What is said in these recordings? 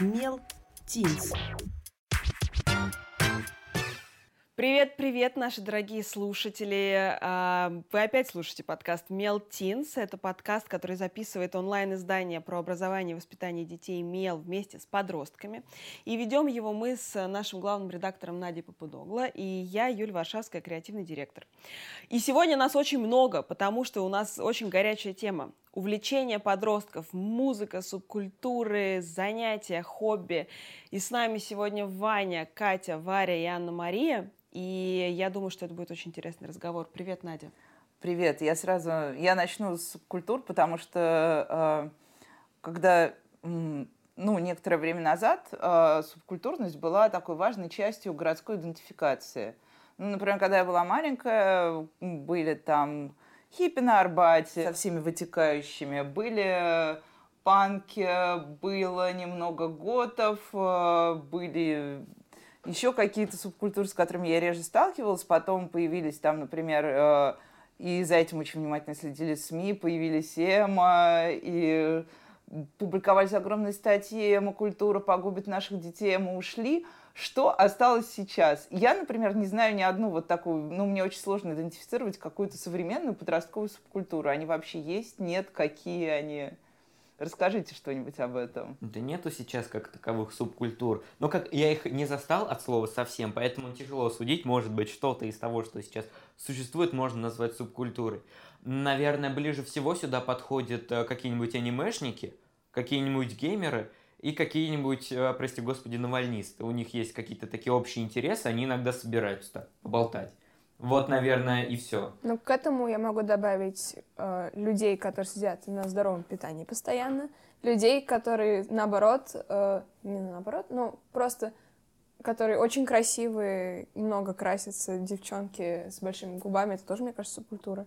Мел Тинс. Привет-привет, наши дорогие слушатели! А, вы опять слушаете подкаст Мел Тинс. Это подкаст, который записывает онлайн-издание про образование и воспитание детей Мел вместе с подростками. И ведем его мы с нашим главным редактором Надей Попудогла и я, Юль Варшавская, креативный директор. И сегодня нас очень много, потому что у нас очень горячая тема увлечение подростков, музыка, субкультуры, занятия, хобби. И с нами сегодня Ваня, Катя, Варя и Анна-Мария. И я думаю, что это будет очень интересный разговор. Привет, Надя. Привет. Я сразу, я начну с субкультур, потому что э, когда, ну, некоторое время назад э, субкультурность была такой важной частью городской идентификации. Ну, например, когда я была маленькая, были там хиппи на Арбате со всеми вытекающими, были панки, было немного готов, э, были еще какие-то субкультуры, с которыми я реже сталкивалась. Потом появились там, например, э, и за этим очень внимательно следили СМИ, появились Эма, и публиковались огромные статьи «Эма культура погубит наших детей, мы ушли». Что осталось сейчас? Я, например, не знаю ни одну вот такую, ну, мне очень сложно идентифицировать какую-то современную подростковую субкультуру. Они вообще есть? Нет? Какие они? Расскажите что-нибудь об этом. Да нету сейчас как таковых субкультур. Но как я их не застал от слова совсем, поэтому тяжело судить. Может быть, что-то из того, что сейчас существует, можно назвать субкультурой. Наверное, ближе всего сюда подходят э, какие-нибудь анимешники, какие-нибудь геймеры и какие-нибудь, э, прости господи, навальнисты. У них есть какие-то такие общие интересы, они иногда собираются поболтать. Вот, наверное, и все. Ну, к этому я могу добавить э, людей, которые сидят на здоровом питании постоянно, людей, которые, наоборот, э, не наоборот, но просто которые очень красивые, много красятся девчонки с большими губами, это тоже, мне кажется, субкультура.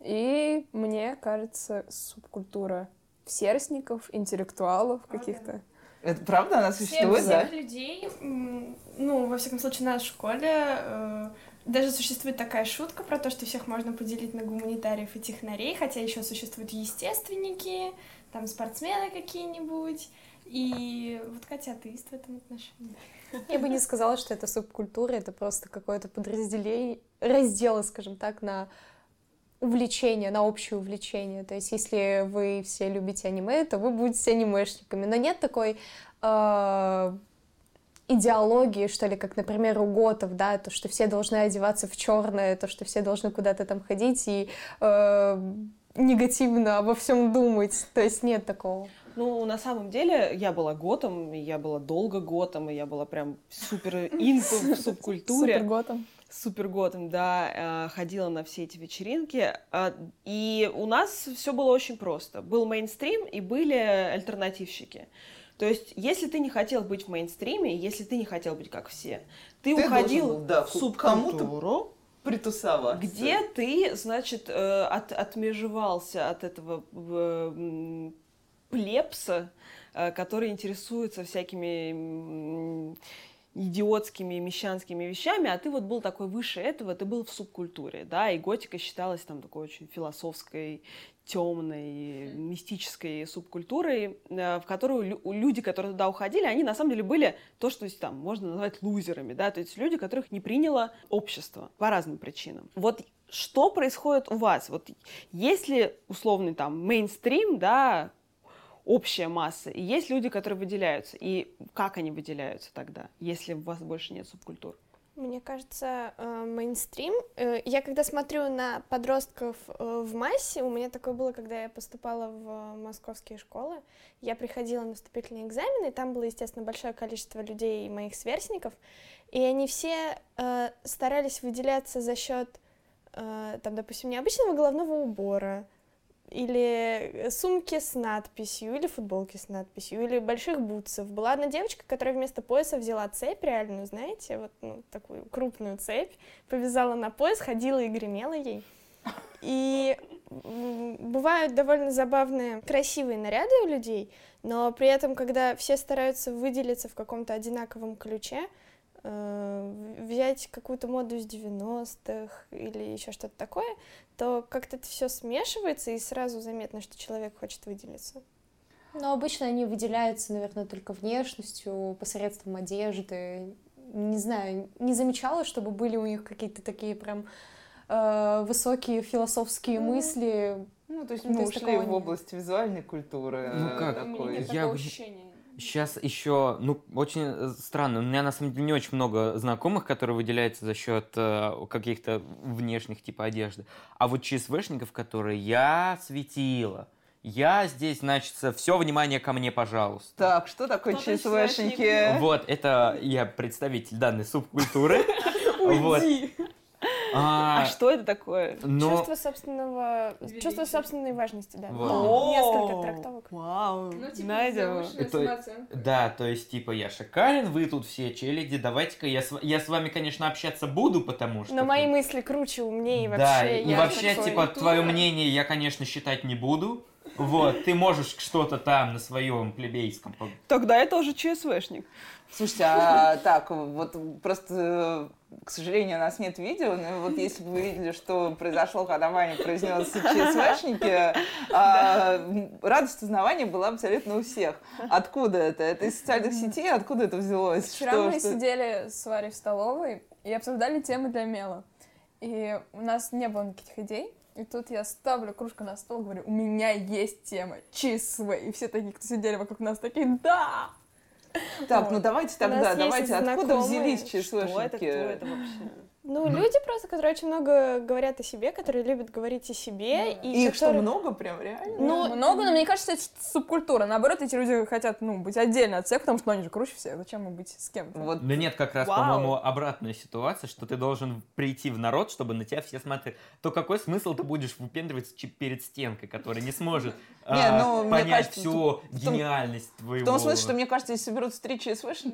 И мне кажется, субкультура сверстников, интеллектуалов каких-то. Это правда, она существует, всех, да? Всех людей, ну, во всяком случае, в нашей школе э, даже существует такая шутка про то, что всех можно поделить на гуманитариев и технарей, хотя еще существуют естественники, там спортсмены какие-нибудь. И вот Катя атеист в этом отношении. Я бы не сказала, что это субкультура, это просто какое-то подразделение, раздел, скажем так, на увлечение, на общее увлечение. То есть, если вы все любите аниме, то вы будете анимешниками. Но нет такой э, идеологии, что ли, как, например, у готов, да, то, что все должны одеваться в черное, то, что все должны куда-то там ходить и э, негативно обо всем думать. То есть нет такого. Ну, на самом деле, я была готом, я была долго готом, и я была прям супер инту в субкультуре. Супер готом супер готом, да, э, ходила на все эти вечеринки. А, и у нас все было очень просто. Был мейнстрим и были альтернативщики. То есть, если ты не хотел быть в мейнстриме, если ты не хотел быть как все, ты, ты уходил был, да, в субкультуру, притусоваться. Где ты, значит, э, от, отмежевался от этого плепса, э, который интересуется всякими идиотскими мещанскими вещами, а ты вот был такой выше этого, ты был в субкультуре, да, и готика считалась там такой очень философской, темной, мистической субкультурой, э, в которую люди, которые туда уходили, они на самом деле были то, что там можно назвать лузерами, да, то есть люди, которых не приняло общество по разным причинам. Вот что происходит у вас? Вот если условный там мейнстрим, да, общая масса. И есть люди, которые выделяются. И как они выделяются тогда, если у вас больше нет субкультур? Мне кажется, э, мейнстрим. Э, я когда смотрю на подростков э, в массе, у меня такое было, когда я поступала в московские школы. Я приходила на вступительные экзамены, и там было, естественно, большое количество людей, моих сверстников, и они все старались выделяться за счет, там, допустим, необычного головного убора, или сумки с надписью, или футболки с надписью, или больших бутсов. Была одна девочка, которая вместо пояса взяла цепь реальную, знаете, вот ну, такую крупную цепь, повязала на пояс, ходила и гремела ей. И бывают довольно забавные, красивые наряды у людей, но при этом, когда все стараются выделиться в каком-то одинаковом ключе, э, взять какую-то моду из 90-х или еще что-то такое, то как-то это все смешивается, и сразу заметно, что человек хочет выделиться. Но обычно они выделяются, наверное, только внешностью, посредством одежды. Не знаю, не замечала, чтобы были у них какие-то такие прям э, высокие философские мысли. Ну, то есть Ну, мы то есть ушли в нет. область визуальной культуры. Ну э, как? такой. Нет Я такого бы- ощущения. Сейчас еще, ну, очень э, странно. У меня на самом деле не очень много знакомых, которые выделяются за счет э, каких-то внешних типа одежды. А вот ЧСВшников, которые я светила. Я здесь, значит, все внимание ко мне, пожалуйста. Так, что такое Кто-то ЧСВшники? Вот, это я представитель данной субкультуры. Вот. А А, что это такое? но... Чувство собственного... Величия. Чувство собственной важности, да. О, Несколько трактовок. Вау, Ну, типа, Надя. Это-. Да, то есть, типа, я шикарен, вы тут все челяди, давайте-ка я с, я с вами, конечно, общаться буду, потому что... Но мои мысли круче, умнее и вообще. Да, и вообще, типа, твое мнение я, конечно, считать не буду. Вот, ты можешь что-то там на своем плебейском. Тогда я тоже ЧСВшник. Слушайте, а так, вот просто, э, к сожалению, у нас нет видео, но вот если бы вы видели, что произошло, когда Ваня произнес ЧСВшники, а, радость узнавания была абсолютно у всех. Откуда это? Это из социальных сетей? Откуда это взялось? Вчера Что- мы что- сидели с Варей в столовой и обсуждали темы для мела. И у нас не было никаких идей. И тут я ставлю кружку на стол, говорю, у меня есть тема, ЧСВ. И все такие, кто сидели вокруг нас, такие, да! Так, ну давайте тогда, давайте, откуда знакомые. взялись Что это, кто это вообще? Ну, люди просто, которые очень много говорят о себе, которые любят говорить о себе. И Их что, которые- много прям реально? Ну, Много, но мне кажется, это субкультура. Наоборот, эти люди хотят, ну, быть отдельно от всех, потому что ну, они же круче всех. Зачем им быть с кем-то? Вот Да нет, как раз, Вау. по-моему, обратная ситуация, что ты должен прийти в народ, чтобы на тебя все смотрели. То какой смысл ты будешь выпендриваться перед стенкой, которая не сможет Не, а, ну, понять кажется, всю в том- гениальность твоего... В том смысле, что мне кажется, если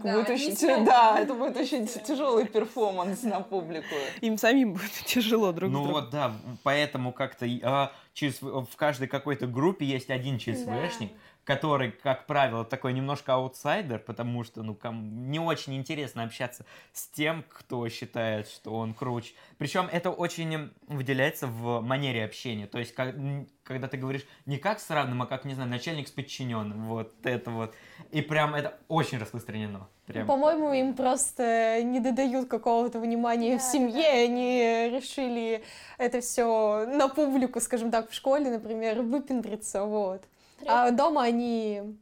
Да, будет очень, сядут. да, это будет очень тяжелый перформанс на публику. Им самим будет тяжело друг Ну с другом. вот, да, поэтому как-то а, ЧСВ в каждой какой-то группе есть один ЧСВшник, который, как правило, такой немножко аутсайдер, потому что, ну, ком- не очень интересно общаться с тем, кто считает, что он круче. Причем это очень выделяется в манере общения. То есть, как- когда ты говоришь не как с равным, а как, не знаю, начальник с подчиненным. Вот это вот. И прям это очень распространено. Прям. По-моему, им просто не додают какого-то внимания в Да, семье, и они решили это все на публику, скажем так, в школе, например, выпендриться, вот. А дома они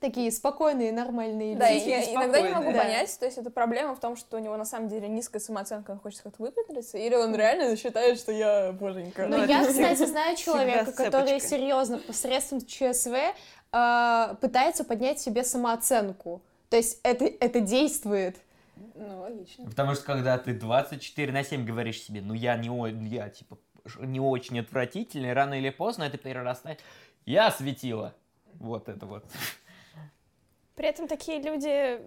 такие спокойные, нормальные Да, люди. я иногда не могу Да. понять, то есть это проблема в том, что у него на самом деле низкая самооценка, он хочет как-то выпендриться, или он реально считает, что я боженька. Но Ну, я, кстати, знаю человека, который серьезно посредством ЧСВ э, пытается поднять себе самооценку. То есть это, это действует. Ну, логично. Потому что когда ты 24 на 7 говоришь себе, ну я не, о- я типа не очень отвратительный, рано или поздно это перерастает. Я светила. Вот это вот. При этом такие люди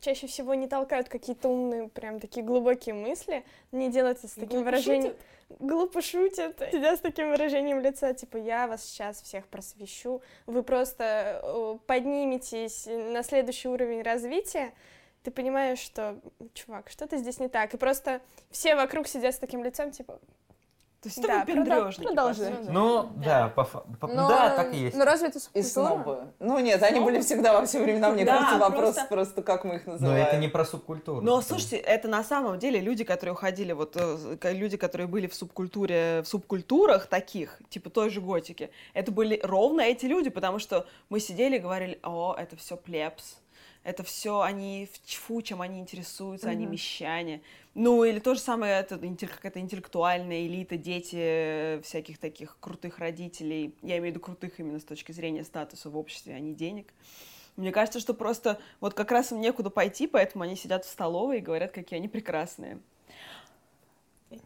чаще всего не толкают какие-то умные, прям такие глубокие мысли, не делают это с таким выражением. Глупо шутят, сидят с таким выражением лица, типа, я вас сейчас всех просвещу, вы просто э, подниметесь на следующий уровень развития, ты понимаешь, что, чувак, что-то здесь не так, и просто все вокруг сидят с таким лицом, типа, То есть это да, по сути. Ну, да, по по- Но- да, так и есть. Ну, разве это И субкультура? снобы. Ну нет, они были всегда во все времена, мне Да, кажется, вопрос просто- просто как мы их Но называем. это не про субкультуру. Но слушайте, это на самом деле люди, которые уходили, вот э, люди, которые были в субкультуре, в субкультурах таких, типа той же готики, это были ровно эти люди, потому что мы сидели и говорили, о, это все плебс, это все они в чфу, чем они интересуются, они мещане. Ну, или то же самое, это какая-то интеллектуальная элита, дети э, всяких таких крутых родителей. Я имею в виду крутых именно с точки зрения статуса в обществе, а не денег. Мне кажется, что просто вот как раз им некуда пойти, поэтому они сидят в столовой и говорят, какие они прекрасные.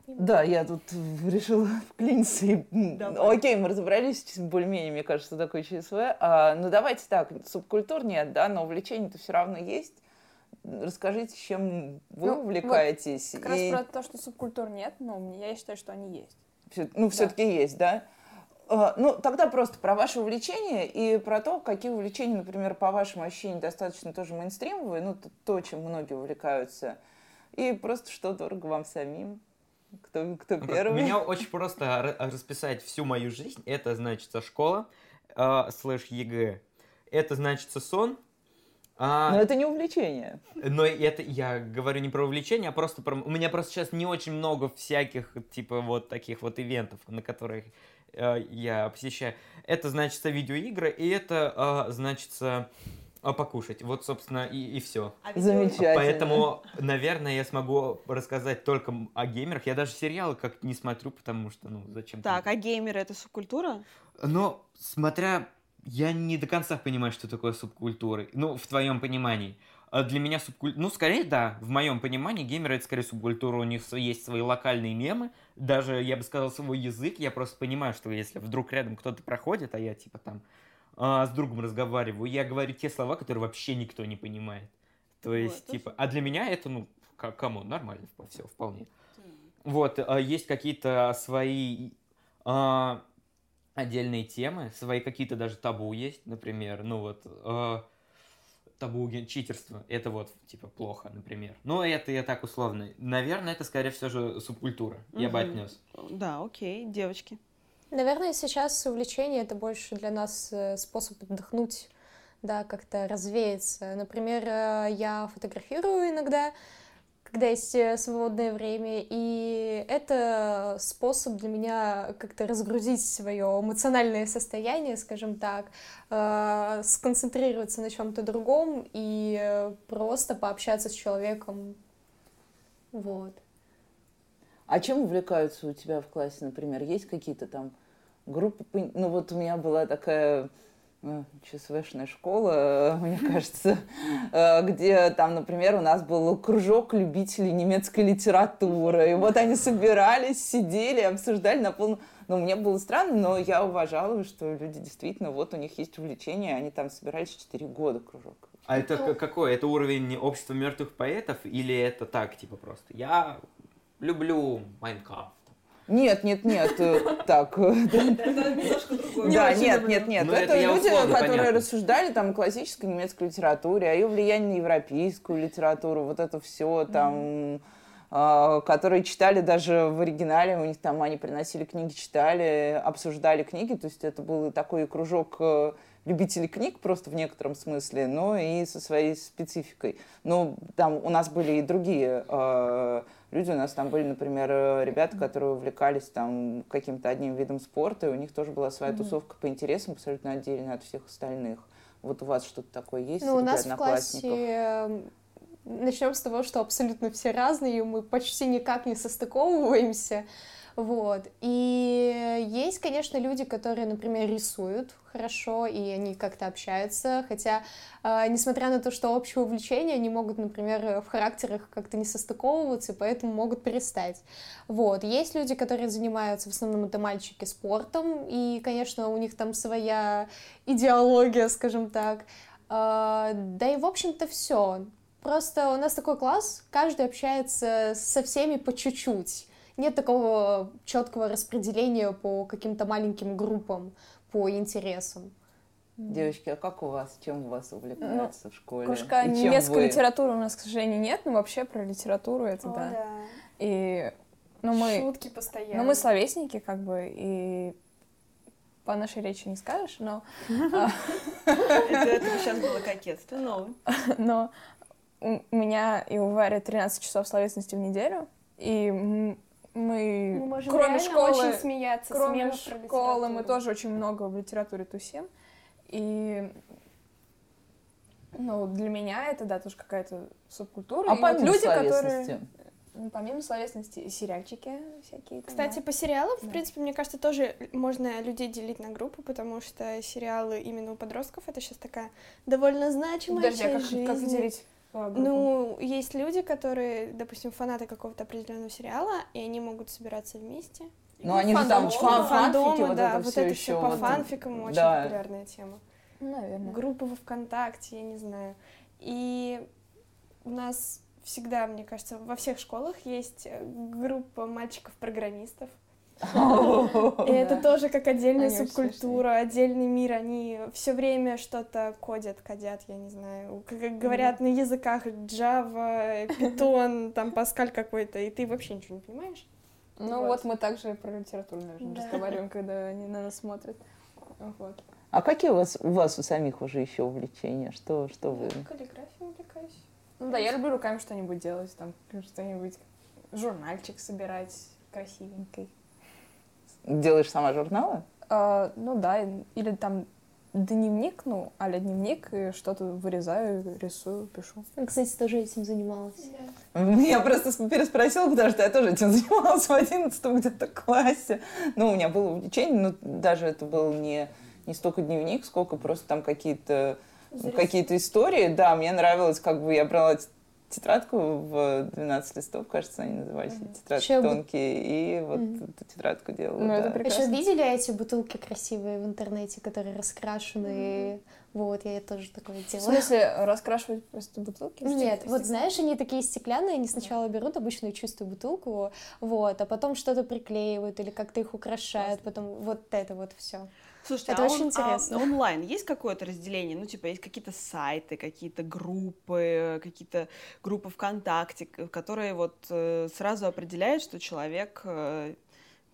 Да, я тут решила вклиниться. и, Давай. Окей, мы разобрались более-менее, мне кажется, что такое ЧСВ. А, ну давайте так, субкультур нет, да, но увлечение-то все равно есть. Расскажите, чем вы Ну, вот увлекаетесь. Как раз и про то, что субкультур нет, но я считаю, что они есть. всё- ну, все-таки есть, да? А, Ну, тогда просто про ваше увлечение и про то, какие увлечения, например, по вашему ощущению, достаточно тоже мейнстримовые, ну, то, чем многие увлекаются, и просто что дорого вам самим. Кто, кто Ну, первый? Меня очень просто ра- расписать всю мою жизнь. Это значит школа, э, слэш ЕГЭ, это значится сон. А, Но это не увлечение. но это я говорю не про увлечение, а просто про... У меня просто сейчас не очень много всяких, типа, вот таких вот ивентов, на которых э, я посещаю. Это значится видеоигры, и это э, значится э, покушать. Вот, собственно, и, и все. Замечательно. Поэтому, наверное, я смогу рассказать только о геймерах. Я даже сериалы как не смотрю, потому что, ну, зачем? Так, а геймеры это субкультура? Но, смотря... Я не до конца понимаю, что такое субкультуры. Ну, в твоем понимании. А Для меня субкультура... Ну, скорее, да. В моем понимании геймеры это скорее субкультура. У них есть свои локальные мемы. Даже, я бы сказал, свой язык. Я просто понимаю, что если вдруг рядом кто-то проходит, а я, типа, там а, с другом разговариваю, я говорю те слова, которые вообще никто не понимает. То есть, это типа... А для меня это, ну, кому? Нормально, все, вполне. Вот, а, есть какие-то свои а, отдельные темы, свои какие-то даже табу есть, например, ну вот, а, табу читерства, это вот, типа, плохо, например. Но это я так условно. Наверное, это, скорее всего же, субкультура, я бы отнес. Да, окей, девочки. Наверное, сейчас увлечение это больше для нас э, способ отдохнуть, да, как-то развеяться. Например, э, я фотографирую иногда, когда есть э, свободное время, и это способ для меня как-то разгрузить свое эмоциональное состояние, скажем так, сконцентрироваться на чем-то другом и просто пообщаться с человеком. Вот. А чем увлекаются у тебя в классе, например? Есть какие-то там группы? по- Ну вот у меня была такая э, ЧСВшная школа, мне кажется, э, где там, например, у нас был кружок любителей немецкой литературы. И вот они собирались, сидели, обсуждали на полном... Ну, мне было странно, но я уважала, что люди действительно, вот у них есть увлечение, они там собирались 4 года кружок. А это к- какой? Это уровень общества мертвых поэтов или это так, типа, просто? Я люблю Майнкрафт. Нет, нет, нет, э, так. э, Да, нет, нет, нет. Ну, Это люди, которые рассуждали там о классической немецкой литературе, о ее влиянии на европейскую литературу, вот это все там а, которые читали даже в оригинале, у них там они приносили книги, читали, обсуждали книги, то есть это был такой кружок э, любителей книг просто в некотором смысле, но и со своей спецификой. Ну, там у нас были и другие люди, у нас там были, например, э, ребята, которые увлекались там каким-то одним видом спорта, и у них тоже была своя тусовка по интересам абсолютно отдельная от всех остальных. Вот у вас что-то такое есть Ну, у нас в классе начнем с того, что абсолютно все разные, и мы почти никак не состыковываемся. Вот. И есть, конечно, люди, которые, например, рисуют хорошо, и они как-то общаются, хотя, э, несмотря на то, что общее увлечение, они могут, например, в характерах как-то не состыковываться, и поэтому могут перестать. Вот. Есть люди, которые занимаются, в основном это мальчики, спортом, и, конечно, у них там своя идеология, скажем так. Э, Да и, в общем-то, все. Просто у нас такой класс, каждый общается со всеми по чуть-чуть. Нет такого четкого распределения по каким-то маленьким группам, по интересам. Девочки, а как у вас? Чем у вас увлекаются в школе? Кружка немецкой вы? литературы у нас, к сожалению, нет, но вообще про литературу это О, да. да. И ну мы, Шутки постоянно. ну мы словесники как бы и по нашей речи не скажешь, но, а, Это, сейчас было кокетство, но... но у меня и у Вари 13 часов словесности в неделю, и мы, Мы можем кроме школы, очень смеяться. кроме школы, мы тоже очень много в литературе тусим, и ну, для меня это, да, тоже какая-то субкультура. А И вот помимо люди, которые... Ну, Помимо словесности, сериальчики всякие. там, Кстати, да. по сериалам, в Да. принципе, мне кажется, тоже можно людей делить на группы, потому что сериалы именно у подростков это сейчас такая довольно значимая Подожди, а как, часть как жизни. делить по группам? Ну, есть люди, которые, допустим, фанаты какого-то определенного сериала, и они могут собираться вместе. Ну, они же там фан- фанфики, вот да, это вот все это еще. все по вот. фанфикам очень Да. популярная тема. Наверное. Группы во ВКонтакте, я не знаю. И у нас всегда, мне кажется, во всех школах есть э, группа мальчиков-программистов. И это тоже как отдельная субкультура, отдельный мир. Они все время что-то кодят, кодят, я не знаю. Как говорят на языках Java, Python, там Pascal какой-то, и ты вообще ничего не понимаешь. Ну Вот. мы также про литературу, наверное, разговариваем, когда они на нас смотрят. Вот. А какие у вас, у вас у самих уже еще увлечения? Что, что вы? Каллиграфией увлекаюсь. Ну да, я люблю руками что-нибудь делать, там что-нибудь, журнальчик собирать красивенький. Делаешь сама журналы? А, ну да, или там дневник, ну, а дневник, и что-то вырезаю, рисую, пишу. Кстати, тоже этим занималась. Я просто переспросила, потому что я тоже этим занималась в 11 где-то классе. Ну, у меня было увлечение, но даже это был не, не столько дневник, сколько просто там какие-то какие-то истории. Да, мне нравилось, как бы я брала тетрадку в 12 листов, кажется, они назывались, mm-hmm. тетрадки Чё, тонкие, и вот Мгм. эту тетрадку делала. Ну, да. это Вы прекрасно. сейчас видели эти бутылки красивые в интернете, которые раскрашены? Вот, я тоже такое В делала. смысле, раскрашивать просто бутылки? Нет, вот знаешь, они такие стеклянные, они сначала берут обычную чистую бутылку, вот, а потом что-то приклеивают или как-то их украшают, потом вот это вот все. Слушайте, Это а очень он- а интересно. онлайн есть какое-то разделение? Ну, типа, есть какие-то сайты, какие-то группы, какие-то группы ВКонтакте, которые вот э, сразу определяют, что человек э,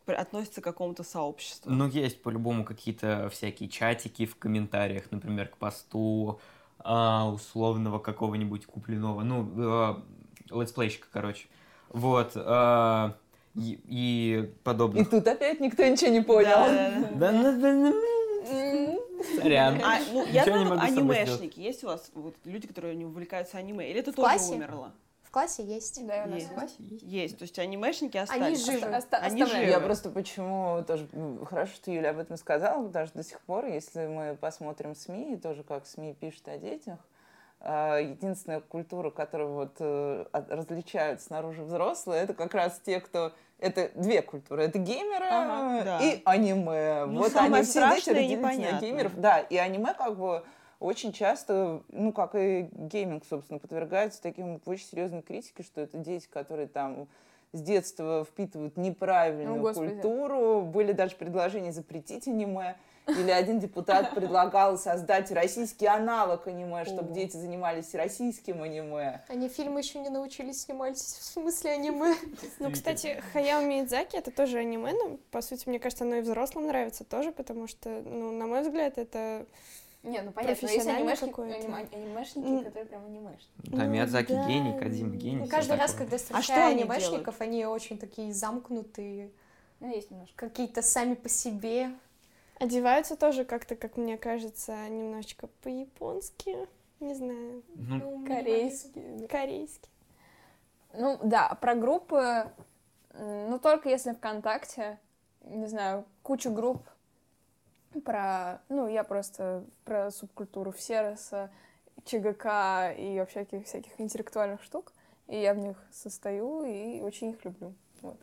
относится к какому-то сообществу. Ну, есть по-любому какие-то всякие чатики в комментариях, например, к посту а, условного какого-нибудь купленного, ну, а, летсплейщика, короче. Вот. а, и, и И тут опять никто ничего не понял. Да-да-да. Да, ну, да, ну, Сорян. А, ну, я знаю, анимешники. Есть у вас вот, люди, которые не увлекаются аниме? Или это В тоже классе? умерло? В классе есть. Да, у нас Есть. Есть. То есть анимешники остались. живы. Оста- Они живы. Я просто почему тоже хорошо, что Юля об этом сказала, потому что до сих пор, если мы посмотрим СМИ, и тоже как СМИ пишут о детях, а, единственная культура, которую вот э, различают снаружи взрослые, это как раз те, кто это две культуры. Это геймеры Ага, да. и аниме. Ну, вот самое они все дети на геймеров. Да, и аниме как бы очень часто, ну, как и гейминг, собственно, подвергается таким очень серьезной критике, что это дети, которые там с детства впитывают неправильную О, культуру. Были даже предложения запретить аниме. Или один депутат предлагал создать российский аналог аниме, чтобы дети занимались российским аниме. Они фильмы еще не научились снимать, в смысле аниме. Ну, кстати, Хаяо Миядзаки — это тоже аниме, но, по сути, мне кажется, оно и взрослым нравится тоже, потому что, ну, на мой взгляд, это... Не, ну понятно, но есть анимешники, анимешники, которые прям анимешники. Да, Ну, Миядзаки да. гений, Кадзима гений. Ну, Каждый раз, такое. когда что встречаю они анимешников, они очень такие замкнутые, Ну, есть немножко. какие-то сами по себе. Одеваются тоже как-то, как мне кажется, немножечко по-японски, не знаю, Ну, Корейские. корейски. Ну, да, про группы, ну, только если ВКонтакте, не знаю, кучу групп про, ну, я просто про субкультуру Всероса, ЧГК и вообще всяких, всяких интеллектуальных штук, и я в них состою и очень их люблю. Вот.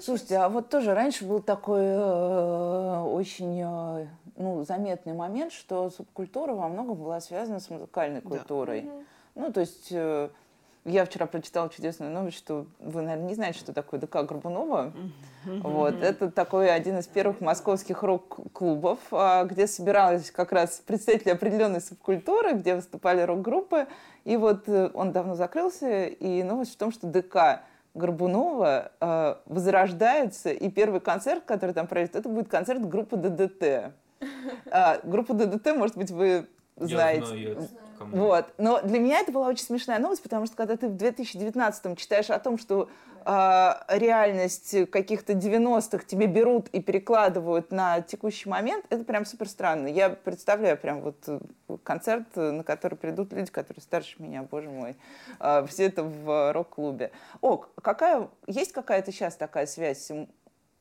Слушайте, а вот тоже раньше был такой э, очень э, ну, заметный момент, что субкультура во многом была связана с музыкальной Да. культурой. Ну, то есть э, я вчера прочитала чудесную новость, что вы, наверное, не знаете, что такое ДК Горбунова. Вот, это такой один из первых московских рок-клубов, а, где собирались как раз представители определенной субкультуры, где выступали рок-группы. И вот э, он давно закрылся, и новость в том, что ДК Горбунова э, возрождается, и первый концерт, который там пройдет, это будет концерт группы ДДТ. А, группу ДДТ, может быть, вы знаете. Вот. Но для меня это была очень смешная новость, потому что когда ты в 2019-м читаешь о том, что реальность каких-то 90-х тебе берут и перекладывают на текущий момент, это прям супер странно. Я представляю прям вот э, концерт, э, на который придут люди, которые старше меня, боже мой. А, все это в рок-клубе. О, какая, есть какая-то сейчас такая связь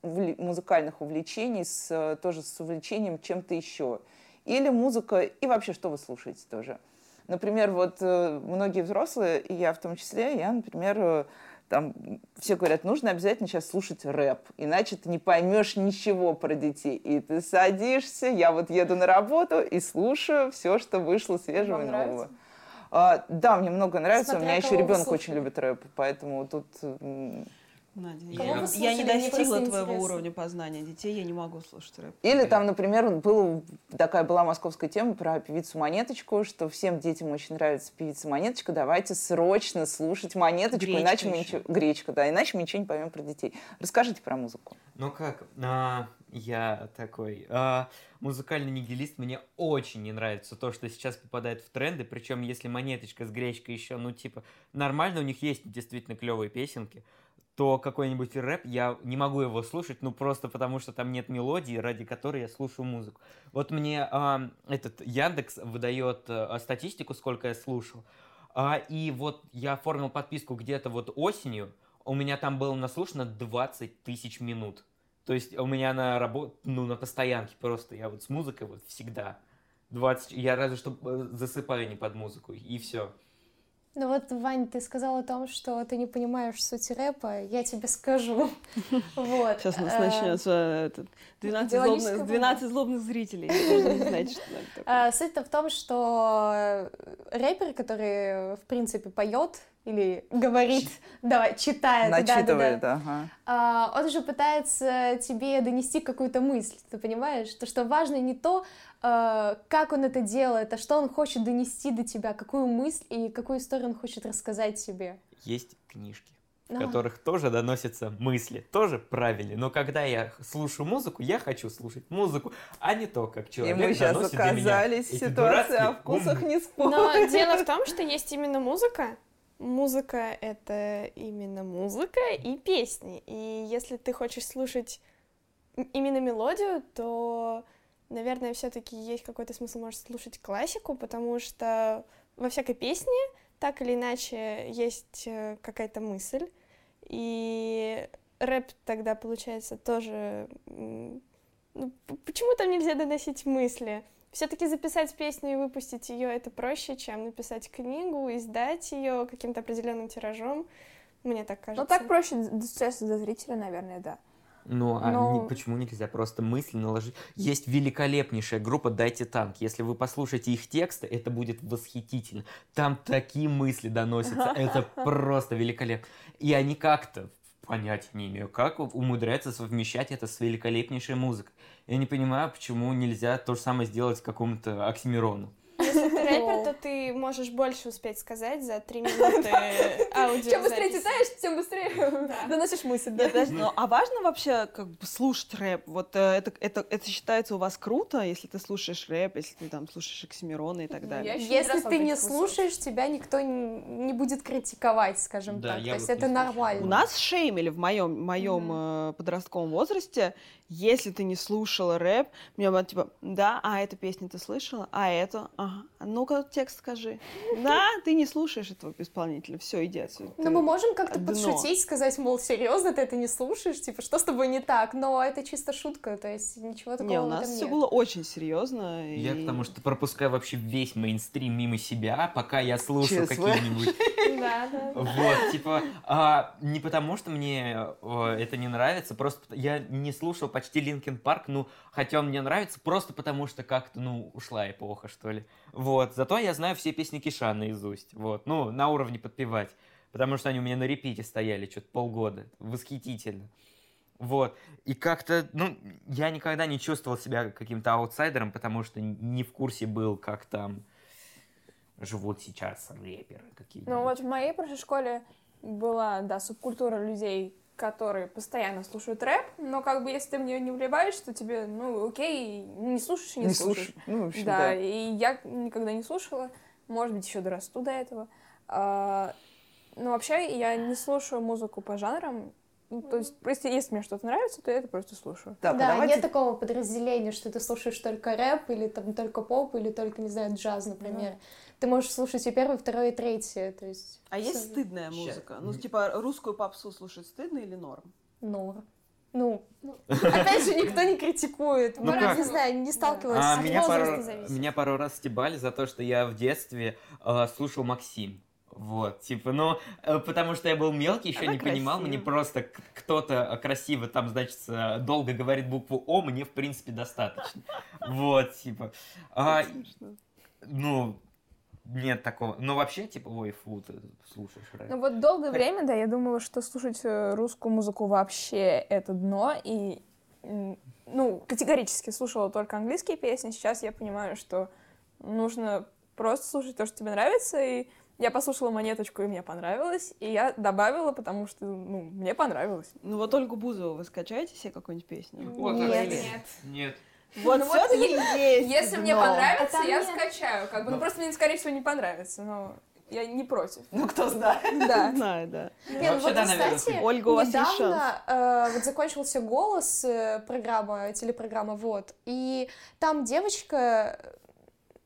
музыкальных увлечений с, э, тоже с увлечением чем-то еще? Или музыка, и вообще, что вы слушаете тоже? Например, вот э, многие взрослые, и я в том числе, я, например, э, там все говорят, нужно обязательно сейчас слушать рэп, иначе ты не поймешь ничего про детей. И ты садишься, я вот еду на работу и слушаю все, что вышло свежего Вам и нравится? нового. А, да, мне много нравится. Смотря У меня еще ребенок слушаете. очень любит рэп, поэтому тут Надя, Кого я, вы я слушали? не достигла твоего интересно. уровня познания детей, я не могу слушать рэп. Или там, например, был, такая была московская тема про певицу Монеточку, что всем детям очень нравится певица Монеточка, давайте срочно слушать Монеточку, Гречка иначе мы еще. ничего... Гречка, да, иначе мы ничего не поймем про детей. Расскажите про музыку. Ну как, а, Я такой а, музыкальный нигилист. Мне очень не нравится то, что сейчас попадает в тренды. Причем, если монеточка с гречкой еще, ну, типа, нормально, у них есть действительно клевые песенки, то какой-нибудь рэп, я не могу его слушать, ну, просто потому что там нет мелодии, ради которой я слушаю музыку. Вот мне а, этот Яндекс выдает а, статистику, сколько я слушал. А, и вот я оформил подписку где-то вот осенью, у меня там было наслушано 20 тысяч минут. То есть у меня на работе, ну, на постоянке просто, я вот с музыкой вот всегда. 20, я разве что э, засыпаю не под музыку, и все. Ну вот, Вань, ты сказал о том, что ты не понимаешь суть рэпа, я тебе скажу. Вот. Сейчас у нас э, начнется этот, 12, Идеологическая злобных, война. 12 злобных зрителей. А, Суть-то в том, что рэпер, который, в принципе, поет или говорит, давай, читает, Начитывает, ага. а, он же пытается тебе донести какую-то мысль, ты понимаешь? То, что важно не то, а, как он это делает, а что он хочет донести до тебя, какую мысль и какую историю он хочет рассказать тебе. Есть книжки, в А. которых тоже доносятся мысли, тоже правильные. Но когда я слушаю музыку, я хочу слушать музыку, а не то, как И человек мы сейчас доносит до меня оказались в ситуации о дурацкие вкусах не спорим. Но дело в том, что есть именно музыка. Музыка — это именно музыка и песни. И если ты хочешь слушать именно мелодию, то, наверное, все таки есть какой-то смысл, может, слушать классику, потому что во всякой песне так или иначе есть э, какая-то мысль. И рэп тогда, получается, тоже... ну, почему там нельзя доносить мысли? Все-таки записать песню и выпустить ее это проще, чем написать книгу, издать ее каким-то определенным тиражом. Мне так кажется. Ну, так проще достучаться до зрителя, наверное, да. Ну, а Но- не- почему нельзя просто мысли наложить? Есть великолепнейшая группа «Дайте танк». Если вы послушаете их тексты, это будет восхитительно. Там такие мысли доносятся. Это просто великолепно. И они как-то понятия не имею, как умудряются совмещать это с великолепнейшей музыкой. Я не понимаю, почему нельзя то же самое сделать какому-то Оксимирону. Если ты рэпер, то ты можешь больше успеть сказать за три минуты аудио. Чем быстрее читаешь, тем быстрее доносишь мысль, ну, а важно вообще как бы слушать рэп? Вот э, это, это, это считается у вас круто, если ты слушаешь рэп, если ты там слушаешь Оксимирона и так далее? Если ты не слушаешь, тебя никто не будет критиковать, скажем так. То есть это нормально. У нас шеймили в моем, моем э, подростковом возрасте, если ты не слушала рэп, мне было типа, да, а эту песню ты слышала, а эту, ага, ну-ка текст скажи. Да, ты не слушаешь этого исполнителя, все, иди отсюда. Ну, мы можем как-то подшутить, сказать, мол, серьезно, ты это не слушаешь, типа, что с тобой не так? Но это чисто шутка, то есть ничего такого Не, у нас все было очень серьезно. Я потому что пропускаю вообще весь мейнстрим мимо себя, пока я слушаю какие-нибудь Да, да. Вот, типа, а, не потому что мне э, это не нравится, просто я не слушал почти Линкен Парк, ну, хотя он мне нравится, просто потому что как-то, ну, ушла эпоха, что ли. Вот, зато я знаю все песни Киша наизусть, вот, ну, на уровне подпевать, потому что они у меня на репите стояли что-то полгода, восхитительно. Вот, и как-то, ну, я никогда не чувствовал себя каким-то аутсайдером, потому что не в курсе был, как там живут сейчас рэперы какие-нибудь. Ну вот в моей прошлой школе была, да, субкультура людей, которые постоянно слушают рэп, но как бы если ты в нее не вливаешь, то тебе, ну, окей, не слушаешь и не, Не слушаешь. слушай. Ну, в общем, да, да. и я никогда не слушала, может быть, еще дорасту до этого. А, но вообще я не слушаю музыку по жанрам, Ну, то есть, если, если мне что-то нравится, то я это просто слушаю. Так, а да, давайте- нет такого подразделения, что ты слушаешь только рэп, или там только поп, или только, не знаю, джаз, например. Ты можешь слушать и первое, второе, и третье, то есть... А есть всё- стыдная Щас. музыка? Ну, типа, русскую попсу слушать стыдно или норм? Ну, ну, опять же, никто не критикует. Ну Мы, как? не знаю, не сталкивалась А, с меня, пару, меня пару раз стебали за то, что я в детстве э, слушал Максим. Вот, типа, ну, э, потому что я был мелкий, еще Она не понимал, мне просто кто-то красиво там, значит, э, долго говорит букву О, мне, в принципе, достаточно. Вот, типа. А, ну, нет такого. Ну, вообще, типа, ой, фу, ты слушаешь рэп. Ну вот долгое время, да, я думала, что слушать э, русскую музыку вообще это дно, и, ну, категорически слушала только английские песни. Сейчас я понимаю, что нужно просто слушать то, что тебе нравится, и Я послушала монеточку, и мне понравилось, и я добавила, потому что, ну, мне понравилось. Ну вот Ольгу Бузову вы скачаете себе какую-нибудь песню? Вот Нет. Нет. Вот Ну вот есть. Если мне но. понравится, А я нет. скачаю. Как бы, ну Ну. просто мне, скорее всего, не понравится, но я не против. Ну, кто знает. Да. Знаю, да. Не, ну Вообще, вот, да, наверное, кстати, Ольга, у вас есть недавно э, вот закончился «Голос», э, программа, телепрограмма «Вот», и там девочка,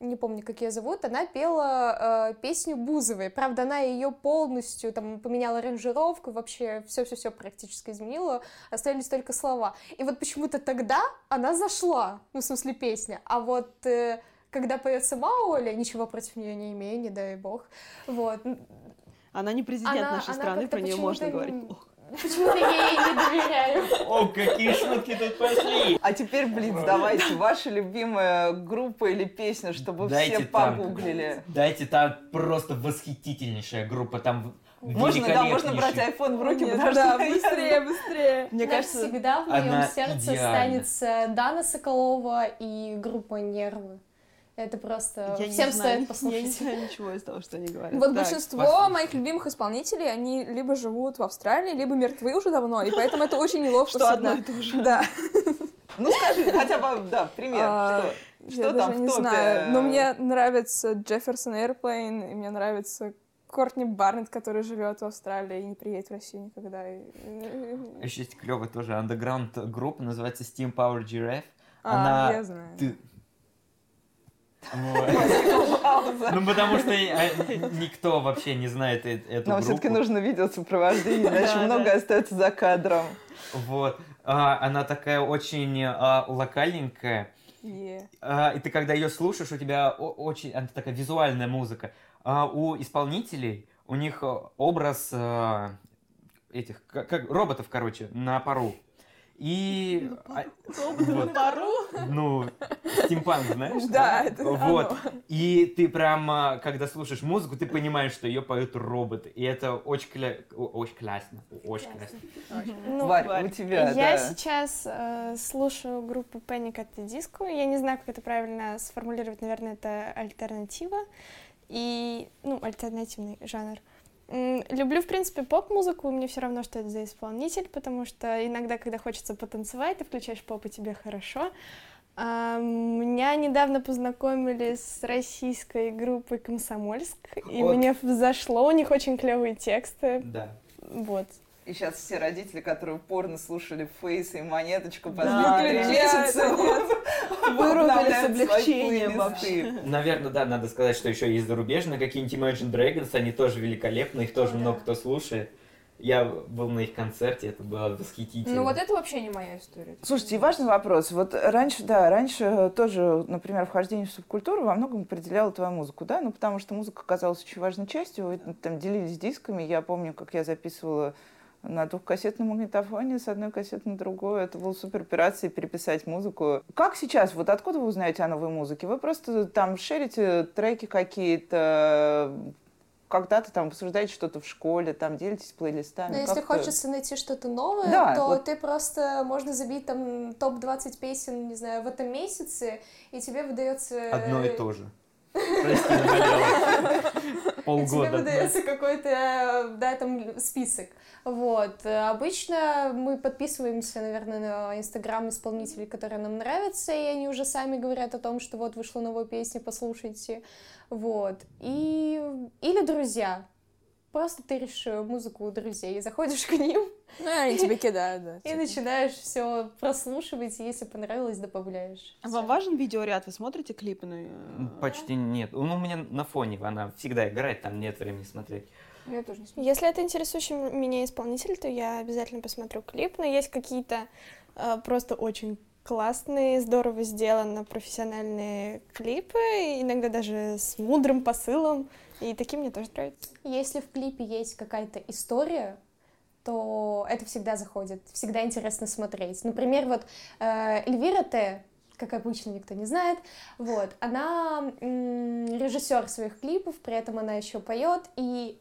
не помню, как ее зовут, она пела э, песню Бузовой. Правда, она ее полностью там поменяла аранжировку, вообще все-все-все практически изменила, остались только слова. И вот почему-то тогда она зашла, ну, в смысле, песня, а вот... э, когда поет сама Оля, ничего против нее не имею, не дай бог. Вот. Она не президент Она- нашей она страны, про нее можно говорить плохо. Почему-то я ей не доверяю. О, какие шутки тут пошли! А теперь, Блиц, давайте, ваша любимая группа или песня, чтобы Дайте все там. погуглили. Дайте, там просто восхитительнейшая группа, там Можно, да, можно брать iPhone в руки, Нет, потому да, что я- быстрее, быстрее. Мне кажется, всегда в моем сердце идеальна. останется Дана Соколова и группа Нервы. Это просто я не всем знаю, стоит Я не послушать. знаю ничего из того, что они говорят. Вот Так, большинство послушай. моих любимых исполнителей, они либо живут в Австралии, либо мертвы уже давно, и поэтому это очень неловко Что одно и то же. Да, Ну, скажи, хотя бы, да, пример, А, что? я Что там даже в не знаю. Но мне нравится Джефферсон Airplane, и мне нравится Кортни Барнетт, который живет в Австралии и не приедет в Россию никогда. Еще есть клевая тоже андеграунд группа, называется Steam Power Giraffe. А, Она... я знаю. Ты... Ну, потому что э, никто вообще не знает э- эту Нам все-таки нужно видео сопровождение, иначе много остается за кадром. Вот. А, она такая очень а, локальненькая. А, и ты когда ее слушаешь, у тебя очень... Она такая визуальная музыка. А у исполнителей, у них э, образ э, этих... Как- роботов, короче, на пару. И... а, вот. Ну, стимпанк, знаешь? Да, это Вот. И ты прямо, когда слушаешь музыку, ты понимаешь, что ее поют роботы. И это очень, классно. Очень классно. Ну, Варь, у тебя, Я сейчас э, слушаю группу Panic at the Disco. Я не знаю, как это правильно сформулировать. Наверное, это альтернатива. И, ну, альтернативный жанр. Люблю, в принципе, поп-музыку, мне все равно, что это за исполнитель, потому что иногда, когда хочется потанцевать, ты включаешь поп, и тебе хорошо. А, Меня недавно познакомили с российской группой «Комсомольск», и Вот. мне зашло, у них очень клевые тексты, Да. вот. И сейчас все родители, которые порно слушали Фейс и Монеточку последние да. месяцы, Вырубили с облегчением вообще. Наверное, да, надо сказать, что еще есть зарубежные, какие-нибудь Imagine Dragons, они тоже великолепны, их тоже много кто слушает. Я был на их концерте, это было восхитительно. Ну вот это вообще не моя история. Слушайте, и важный вопрос. Вот раньше, да, раньше тоже, например, вхождение в субкультуру во многом определяло твою музыку, да, ну потому что музыка оказалась очень важной частью, вы там делились дисками, я помню, как я записывала на двухкассетном магнитофоне с одной кассеты на другую. Это была супер операция переписать музыку. Как сейчас? Вот откуда вы узнаете о новой музыке? Вы просто там шерите треки какие-то, когда-то там обсуждаете что-то в школе, там делитесь плейлистами. Но если Как-то- хочется найти что-то новое, Да, то вот. ты просто можно забить там топ-20 песен, не знаю, в этом месяце, и тебе выдается... Одно и то же. Прости, Полгода. тебе выдается какой-то, да, там список. Вот. Обычно мы подписываемся, наверное, на инстаграм исполнителей, которые нам нравятся, и они уже сами говорят о том, что вот вышла новая песня, послушайте. Вот. И... Или друзья. Просто ты решишь музыку у друзей, заходишь к ним Ну, и они тебе кидают, да. и типа. начинаешь все прослушивать, и если понравилось, добавляешь. А Вам важен видеоряд? Вы смотрите клипы? на, э, Почти нет. Ну, у меня на фоне она всегда играет, там нет времени смотреть. Я тоже не смотрю. Если это интересующий меня исполнитель, то я обязательно посмотрю клип, но есть какие-то э, просто очень классные, здорово сделаны профессиональные клипы, иногда даже с мудрым посылом, и такие мне тоже нравятся. Если в клипе есть какая-то история, то это всегда заходит, всегда интересно смотреть. Например, вот э, Эльвира Т., как обычно, никто не знает, вот, она режиссер своих клипов, при этом она еще поет, и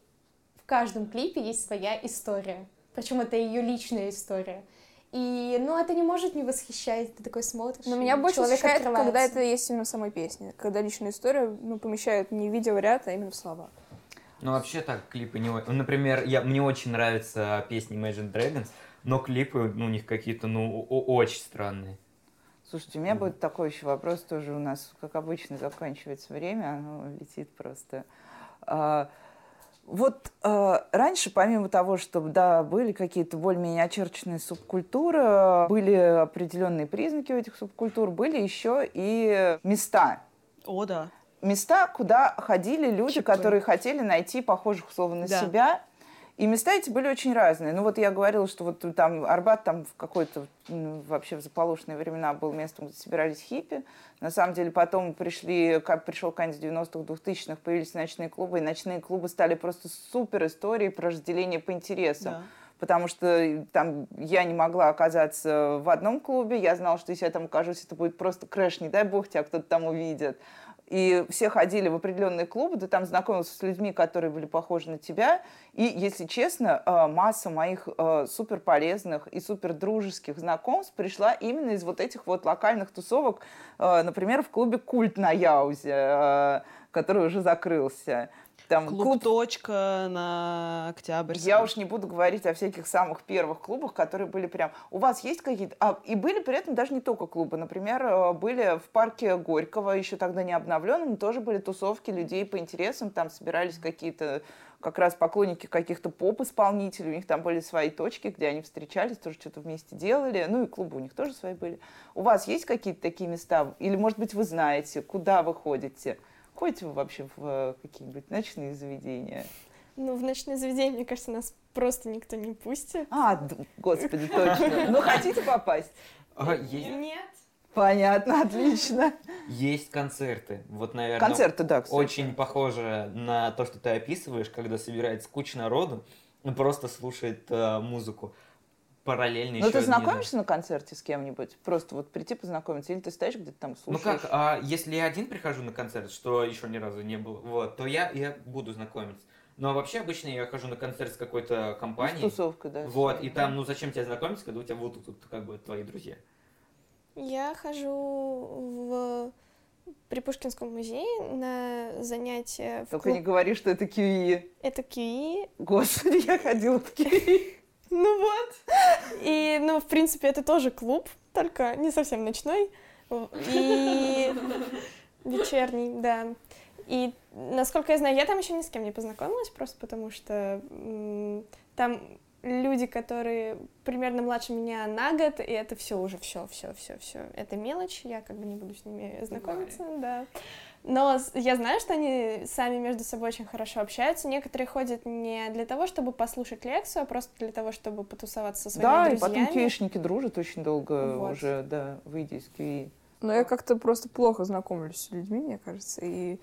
в каждом клипе есть своя история. Причем это ее личная история. И, ну, это не может не восхищать. Ты такой смотришь. Но меня больше восхищает, когда это есть именно в самой песне. Когда личная история ну, помещают не в видеоряд, а именно в слова. Ну, вообще так, клипы не... Например, я, мне очень нравятся песни Imagine Dragons, но клипы ну, у них какие-то, ну, очень странные. Слушайте, у меня будет такой еще вопрос тоже у нас, как обычно, заканчивается время, оно летит просто. А, Вот а, раньше, помимо того, что, да, были какие-то более-менее очерченные субкультуры, были определенные признаки у этих субкультур, были еще и места. О, да. Места, куда ходили люди, Чипы. которые хотели найти похожих условно на Да. себя. И места эти были очень разные. Ну вот я говорила, что вот там Арбат там в какой-то м, вообще в заполошенные времена был местом, где собирались хиппи. На самом деле потом пришли, как пришел конец 90-х, 2000-х, появились ночные клубы, и ночные клубы стали просто супер историей про разделение по интересам. да. Потому что там я не могла оказаться в одном клубе, я знала, что если я там окажусь, это будет просто crash, не дай бог тебя кто-то там увидит. И все ходили в определенные клубы, ты там знакомился с людьми, которые были похожи на тебя. И, если честно, э, масса моих супер полезных и супер дружеских знакомств пришла именно из вот этих вот локальных тусовок, э, например, в клубе «Культ» на Яузе, э, который уже закрылся. Там Клуб «Точка» на Октябрьской. я уж не буду говорить о всяких самых первых клубах, которые были прям... У вас есть какие-то... А, и были при этом даже не только клубы. Например, э, были в парке Горького, еще тогда не обновленном, тоже были тусовки людей по интересам. Там собирались какие-то как раз поклонники каких-то поп-исполнителей. У них там были свои точки, где они встречались, тоже что-то вместе делали. Ну и клубы у них тоже свои были. У вас есть какие-то такие места? Или, может быть, вы знаете, куда вы ходите? Ходите вы вообще в э, какие-нибудь ночные заведения? Ну, в ночное заведение, мне кажется, нас просто никто не пустит. А, господи, точно. Ну, хотите попасть? А, есть, Нет. Понятно, отлично. есть концерты. Вот, наверное, Концерты, да, кстати. очень похоже на то, что ты описываешь, когда собирается куча народу и просто слушает э, музыку. Параллельно Ну, еще... ты не знакомишься на концерте с кем-нибудь? Просто вот прийти познакомиться? Или ты стоишь где-то там Ну слушаешь? как, а если я один прихожу на концерт, что еще ни разу не было, вот, то я, я буду знакомиться. Но вообще обычно я хожу на концерт с какой-то Ну, с компанией. тусовкой, да. Вот, и да. там, ну зачем тебе знакомиться, когда у тебя вот тут как бы твои друзья. Я хожу в при Пушкинском музее на занятия в Только клуб- не говори, что это QE. Это QE. Господи, я ходила в QE. Ну вот. И, ну, в принципе, это тоже клуб, только не совсем ночной. И вечерний, да. И, насколько я знаю, я там еще ни с кем не познакомилась, просто потому что там люди, которые примерно младше меня на год, и это все уже все, все, все, все. Это мелочь, я как бы не буду с ними знакомиться, да. Но я знаю, что они сами между собой очень хорошо общаются. Некоторые ходят не для того, чтобы послушать лекцию, а просто для того, чтобы потусоваться со своими Да, и друзьями. потом QE-шники дружат очень долго Вот. уже, да, выйдя из QE. Но я как-то просто плохо знакомлюсь с людьми, мне кажется, и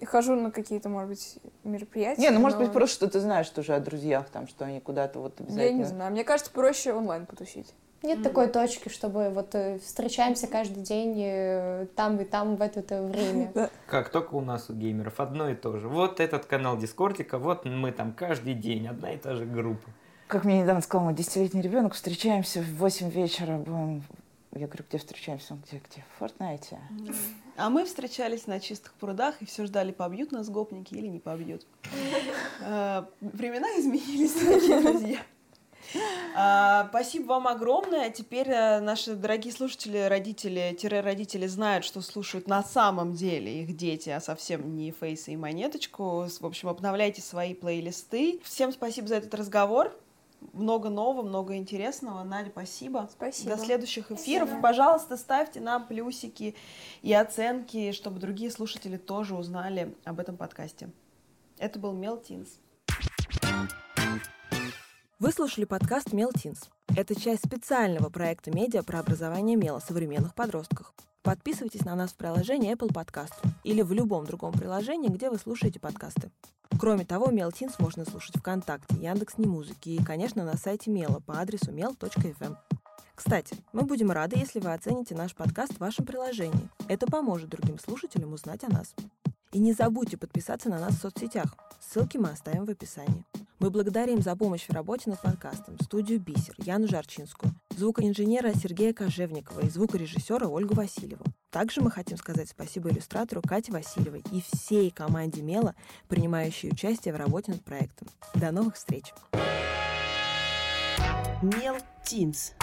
и хожу на какие-то, может быть, мероприятия. Не, ну может но быть просто, что ты знаешь тоже о друзьях, там, что они куда-то вот Я обязательно... не знаю, мне кажется, проще онлайн потусить. Нет такой точки, чтобы вот э, встречаемся каждый день э, там и там в это время. Как только у нас у геймеров одно и то же. Вот этот канал Дискордика, вот мы там каждый день, одна и та же группа. Как мне недавно сказал мой десятилетний ребенок, встречаемся в 8 вечера, будем... Я говорю, где встречаемся? Он где, где? В Фортнайте. А мы встречались на чистых прудах и все ждали, побьют нас гопники или не побьют. А, Времена изменились, дорогие друзья. А, Спасибо вам огромное. Теперь э, наши дорогие слушатели, родители-родители знают, что слушают на самом деле их дети, а совсем не Фейса и Монеточку. В общем, обновляйте свои плейлисты. Всем спасибо за этот разговор. Много нового, много интересного. Надя, спасибо. Спасибо. До следующих эфиров. Пожалуйста, ставьте нам плюсики и оценки, чтобы другие слушатели тоже узнали об этом подкасте. Это был Мелтинс. Вы слушали подкаст Мелтинс. Это часть специального проекта медиа про образование Мела современных подростках. Подписывайтесь на нас в приложении Apple Podcast или в любом другом приложении, где вы слушаете подкасты. Кроме того, Мелтинс можно слушать ВКонтакте, Яндекс.Немузыке и, конечно, на сайте Мела по адресу mel.fm. Кстати, мы будем рады, если вы оцените наш подкаст в вашем приложении. Это поможет другим слушателям узнать о нас. И не забудьте подписаться на нас в соцсетях. Ссылки мы оставим в описании. Мы благодарим за помощь в работе над подкастом студию «Бисер» Яну Жарчинскую, звукоинженера Сергея Кожевникова и звукорежиссера Ольгу Васильеву. Также мы хотим сказать спасибо иллюстратору Кате Васильевой и всей команде Мела, принимающей участие в работе над проектом. До новых встреч! Мел Тинс.